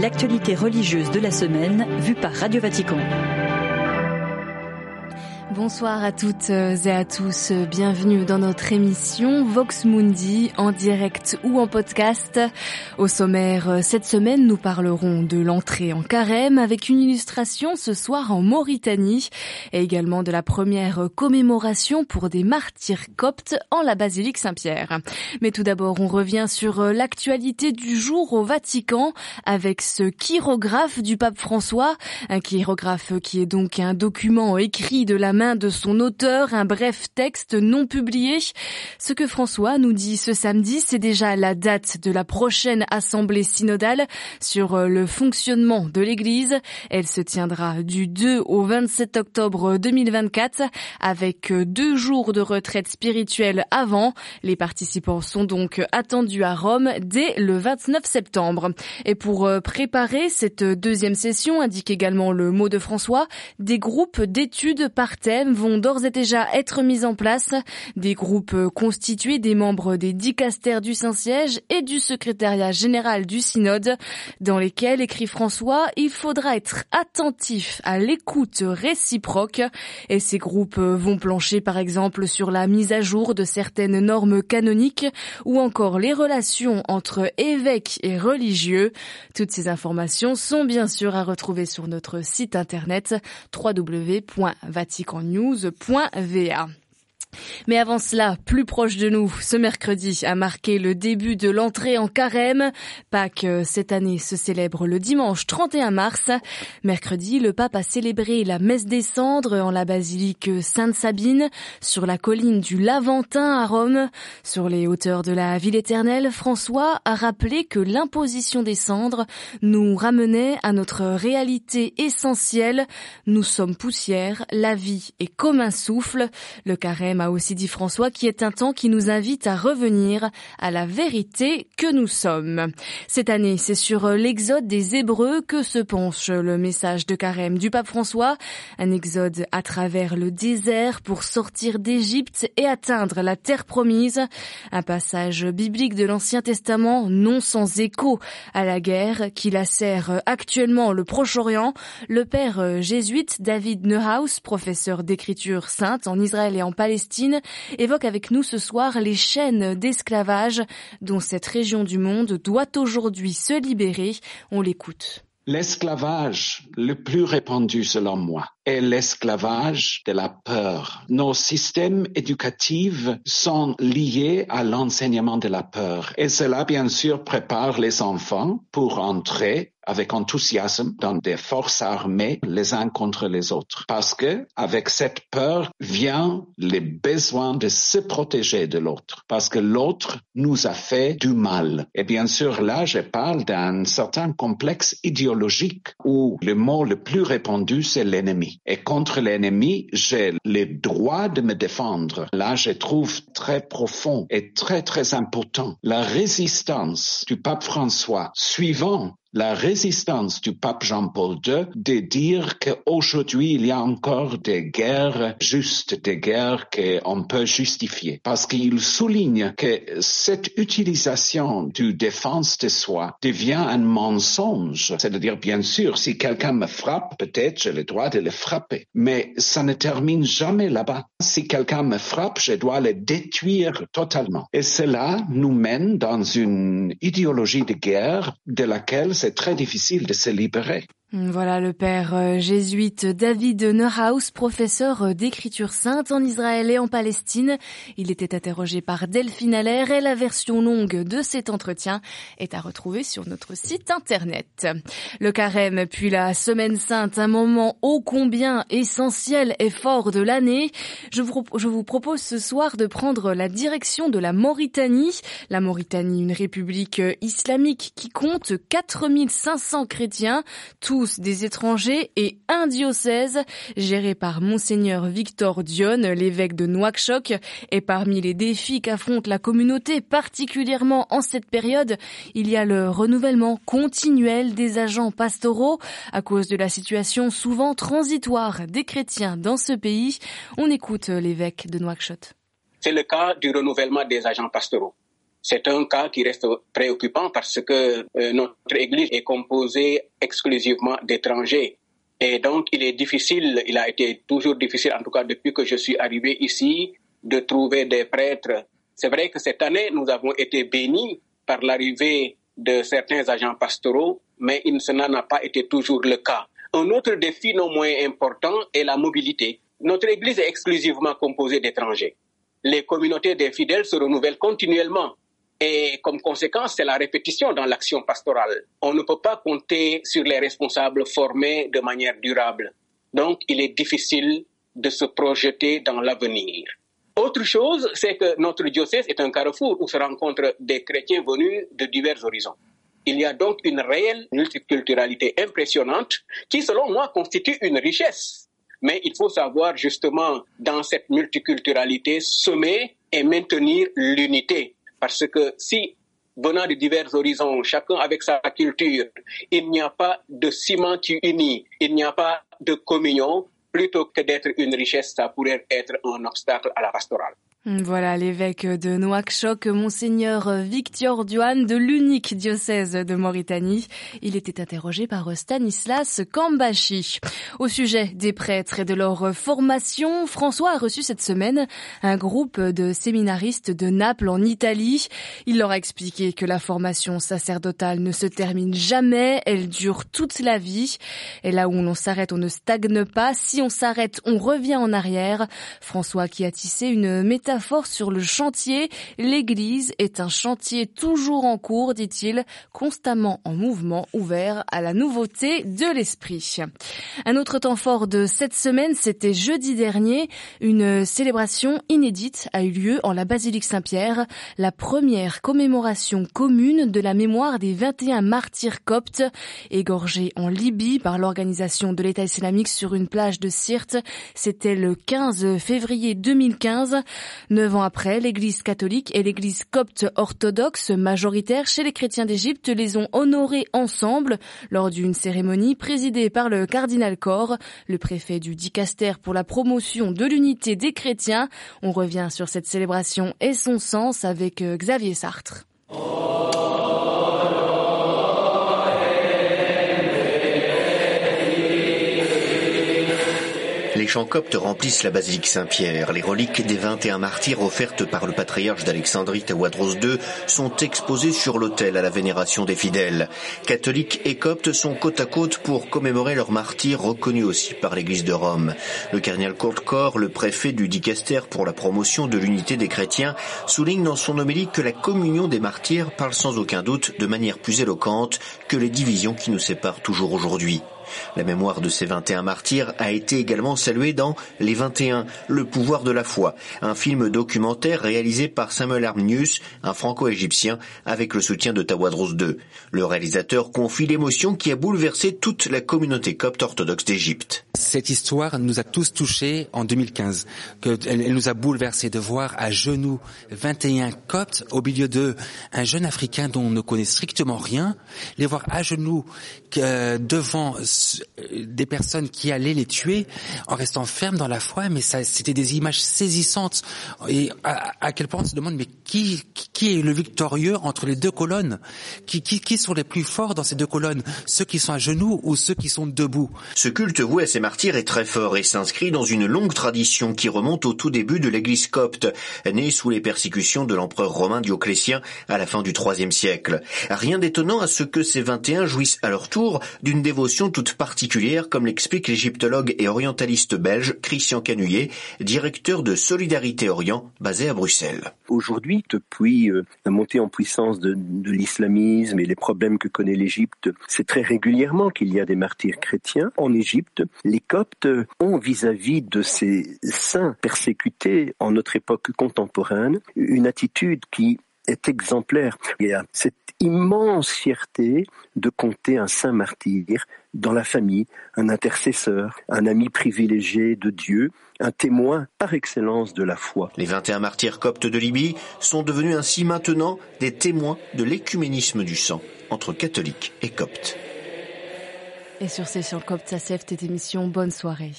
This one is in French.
l'actualité religieuse de la semaine vue par Radio Vatican. Bonsoir à toutes et à tous. Bienvenue dans notre émission Vox Mundi en direct ou en podcast. Au sommaire, cette semaine, nous parlerons de l'entrée en carême avec une illustration ce soir en Mauritanie et également de la première commémoration pour des martyrs coptes en la basilique Saint-Pierre. Mais tout d'abord, on revient sur l'actualité du jour au Vatican avec ce chirographe du pape François, un chirographe qui est donc un document écrit de la main de son auteur, un bref texte non publié. Ce que François nous dit ce samedi, c'est déjà la date de la prochaine assemblée synodale sur euh, le fonctionnement de l'Église. Elle se tiendra du 2 au 27 octobre 2024 avec euh, deux jours de retraite spirituelle avant. Les participants sont donc attendus à Rome dès le 29 septembre. Et pour euh, préparer cette deuxième session, indique également le mot de François, des groupes d'études vont d'ores et déjà être mis en place. Des groupes constitués des membres des dicastères du Saint-Siège et du secrétariat général du synode, dans lesquels, écrit François, il faudra être attentif à l'écoute réciproque. Et ces groupes vont plancher par exemple sur la mise à jour de certaines normes canoniques ou encore les relations entre évêques et religieux. Toutes ces informations sont bien sûr à retrouver sur notre site internet www.vaticannews news.va. Mais avant cela, plus proche de nous, ce mercredi a marqué le début de l'entrée en carême. Pâques, euh, cette année, se célèbre le dimanche 31 mars. Mercredi, le pape a célébré la messe des cendres en la basilique Sainte-Sabine, sur la colline du Laventin à Rome. Sur les hauteurs de la ville éternelle, François a rappelé que l'imposition des cendres nous ramenait à notre réalité essentielle. Nous sommes poussière, la vie est comme un souffle. Le carême aussi dit François, qui est un temps qui nous invite à revenir à la vérité que nous sommes. Cette année, c'est sur l'exode des Hébreux que se penche le message de carême du pape François, un exode à travers le désert pour sortir d'Égypte et atteindre la terre promise, un passage biblique de l'Ancien Testament non sans écho à la guerre qui lacère actuellement le Proche-Orient. Le père jésuite David Neuhaus, professeur d'écriture sainte en Israël et en Palestine, évoque avec nous ce soir les chaînes d'esclavage dont cette région du monde doit aujourd'hui se libérer. On l'écoute. L'esclavage le plus répandu selon moi est l'esclavage de la peur. Nos systèmes éducatifs sont liés à l'enseignement de la peur et cela bien sûr prépare les enfants pour entrer avec enthousiasme dans des forces armées les uns contre les autres. Parce que avec cette peur vient le besoin de se protéger de l'autre. Parce que l'autre nous a fait du mal. Et bien sûr, là, je parle d'un certain complexe idéologique où le mot le plus répandu, c'est l'ennemi. Et contre l'ennemi, j'ai le droit de me défendre. Là, je trouve très profond et très, très important la résistance du pape François suivant la résistance du pape Jean-Paul II de dire qu'aujourd'hui il y a encore des guerres justes, des guerres qu'on peut justifier. Parce qu'il souligne que cette utilisation du défense de soi devient un mensonge. C'est-à-dire, bien sûr, si quelqu'un me frappe, peut-être j'ai le droit de le frapper. Mais ça ne termine jamais là-bas. Si quelqu'un me frappe, je dois le détruire totalement. Et cela nous mène dans une idéologie de guerre de laquelle c'est très difficile de se libérer. Voilà le père euh, jésuite David Neuhaus, professeur euh, d'écriture sainte en Israël et en Palestine. Il était interrogé par Delphine Allaire et la version longue de cet entretien est à retrouver sur notre site internet. Le carême puis la semaine sainte, un moment ô combien essentiel et fort de l'année. Je vous, propose ce soir de prendre la direction de la Mauritanie. La Mauritanie, une république euh, islamique qui compte 4500 chrétiens, tous des étrangers et un diocèse géré par monseigneur Victor Dionne, l'évêque de Nouakchott. Et parmi les défis qu'affronte la communauté, particulièrement en cette période, il y a le renouvellement continuel des agents pastoraux à cause de la situation souvent transitoire des chrétiens dans ce pays. On écoute l'évêque de Nouakchott. C'est le cas du renouvellement des agents pastoraux. C'est un cas qui reste préoccupant parce que euh, notre Église est composée exclusivement d'étrangers. Et donc, il est difficile, il a été toujours difficile, en tout cas depuis que je suis arrivé ici, de trouver des prêtres. C'est vrai que cette année, nous avons été bénis par l'arrivée de certains agents pastoraux, mais ce n'en a pas été toujours le cas. Un autre défi non moins important est la mobilité. Notre Église est exclusivement composée d'étrangers. Les communautés des fidèles se renouvellent continuellement. Et comme conséquence, c'est la répétition dans l'action pastorale. On ne peut pas compter sur les responsables formés de manière durable. Donc, il est difficile de se projeter dans l'avenir. Autre chose, c'est que notre diocèse est un carrefour où se rencontrent des chrétiens venus de divers horizons. Il y a donc une réelle multiculturalité impressionnante qui, selon moi, constitue une richesse. Mais il faut savoir justement, dans cette multiculturalité, semer et maintenir l'unité. Parce que si, venant de divers horizons, chacun avec sa culture, il n'y a pas de ciment qui unit, il n'y a pas de communion, plutôt que d'être une richesse, ça pourrait être un obstacle à la pastorale. Voilà l'évêque de Nouakchott, monseigneur Victor Duane de l'unique diocèse de Mauritanie. Il était interrogé par Stanislas Kambashi. Au sujet des prêtres et de leur formation, François a reçu cette semaine un groupe de séminaristes de Naples en Italie. Il leur a expliqué que la formation sacerdotale ne se termine jamais, elle dure toute la vie. Et là où l'on s'arrête, on ne stagne pas. Si on s'arrête, on revient en arrière. François qui a tissé une métaphore force sur le chantier. L'église est un chantier toujours en cours, dit-il, constamment en mouvement, ouvert à la nouveauté de l'esprit. Un autre temps fort de cette semaine, c'était jeudi dernier. Une célébration inédite a eu lieu en la basilique Saint-Pierre, la première commémoration commune de la mémoire des 21 martyrs coptes égorgés en Libye par l'organisation de l'État islamique sur une plage de Sirte. C'était le 15 février 2015. Neuf ans après, l'Église catholique et l'Église copte orthodoxe majoritaire chez les chrétiens d'Égypte les ont honorés ensemble lors d'une cérémonie présidée par le cardinal Cor, le préfet du Dicaster pour la promotion de l'unité des chrétiens. On revient sur cette célébration et son sens avec euh, Xavier Sartre. Les chants coptes remplissent la basilique Saint-Pierre. Les reliques des 21 martyrs offertes par le patriarche d'Alexandrie Tawadros II sont exposées sur l'autel à la vénération des fidèles. Catholiques et coptes sont côte à côte pour commémorer leurs martyrs reconnus aussi par l'église de Rome. Le cardinal Courtcor, le préfet du Dicaster pour la promotion de l'unité des chrétiens, souligne dans son homélie que la communion des martyrs parle sans aucun doute de manière plus éloquente que les divisions qui nous séparent toujours aujourd'hui. La mémoire de ces 21 martyrs a été également saluée dans Les 21, le pouvoir de la foi, un film documentaire réalisé par Samuel Arminius, un franco-égyptien, avec le soutien de Tawadros II. Le réalisateur confie l'émotion qui a bouleversé toute la communauté copte orthodoxe d'Égypte. Cette histoire nous a tous touchés en 2015, que elle, nous a bouleversés de voir à genoux 21 coptes au milieu de un jeune africain dont on ne connaît strictement rien, les voir à genoux devant des personnes qui allaient les tuer en restant fermes dans la foi, mais ça, c'était des images saisissantes. Et à, quel point on se demande, mais qui, qui est le victorieux entre les deux colonnes? Qui, qui, qui sont les plus forts dans ces deux colonnes? Ceux qui sont à genoux ou ceux qui sont debout? Ce culte voué à ces martyrs est très fort et s'inscrit dans une longue tradition qui remonte au tout début de l'église copte, née sous les persécutions de l'empereur romain Dioclétien à la fin du IIIe siècle. Rien d'étonnant à ce que ces 21 jouissent à leur tour d'une dévotion toute particulière comme l'explique l'égyptologue et orientaliste belge Christian Canuyer, directeur de Solidarité Orient, basé à Bruxelles. Aujourd'hui, depuis euh, la montée en puissance de, l'islamisme et les problèmes que connaît l'Égypte, c'est très régulièrement qu'il y a des martyrs chrétiens. En Égypte, les Coptes ont vis-à-vis de ces saints persécutés en notre époque contemporaine une attitude qui est exemplaire. Il y a cette immense fierté de compter un saint martyr dans la famille, un intercesseur, un ami privilégié de Dieu, un témoin par excellence de la foi. Les 21 martyrs coptes de Libye sont devenus ainsi maintenant des témoins de l'écuménisme du sang entre catholiques et coptes. Et sur ces chants coptes, ça cette émission. Bonne soirée.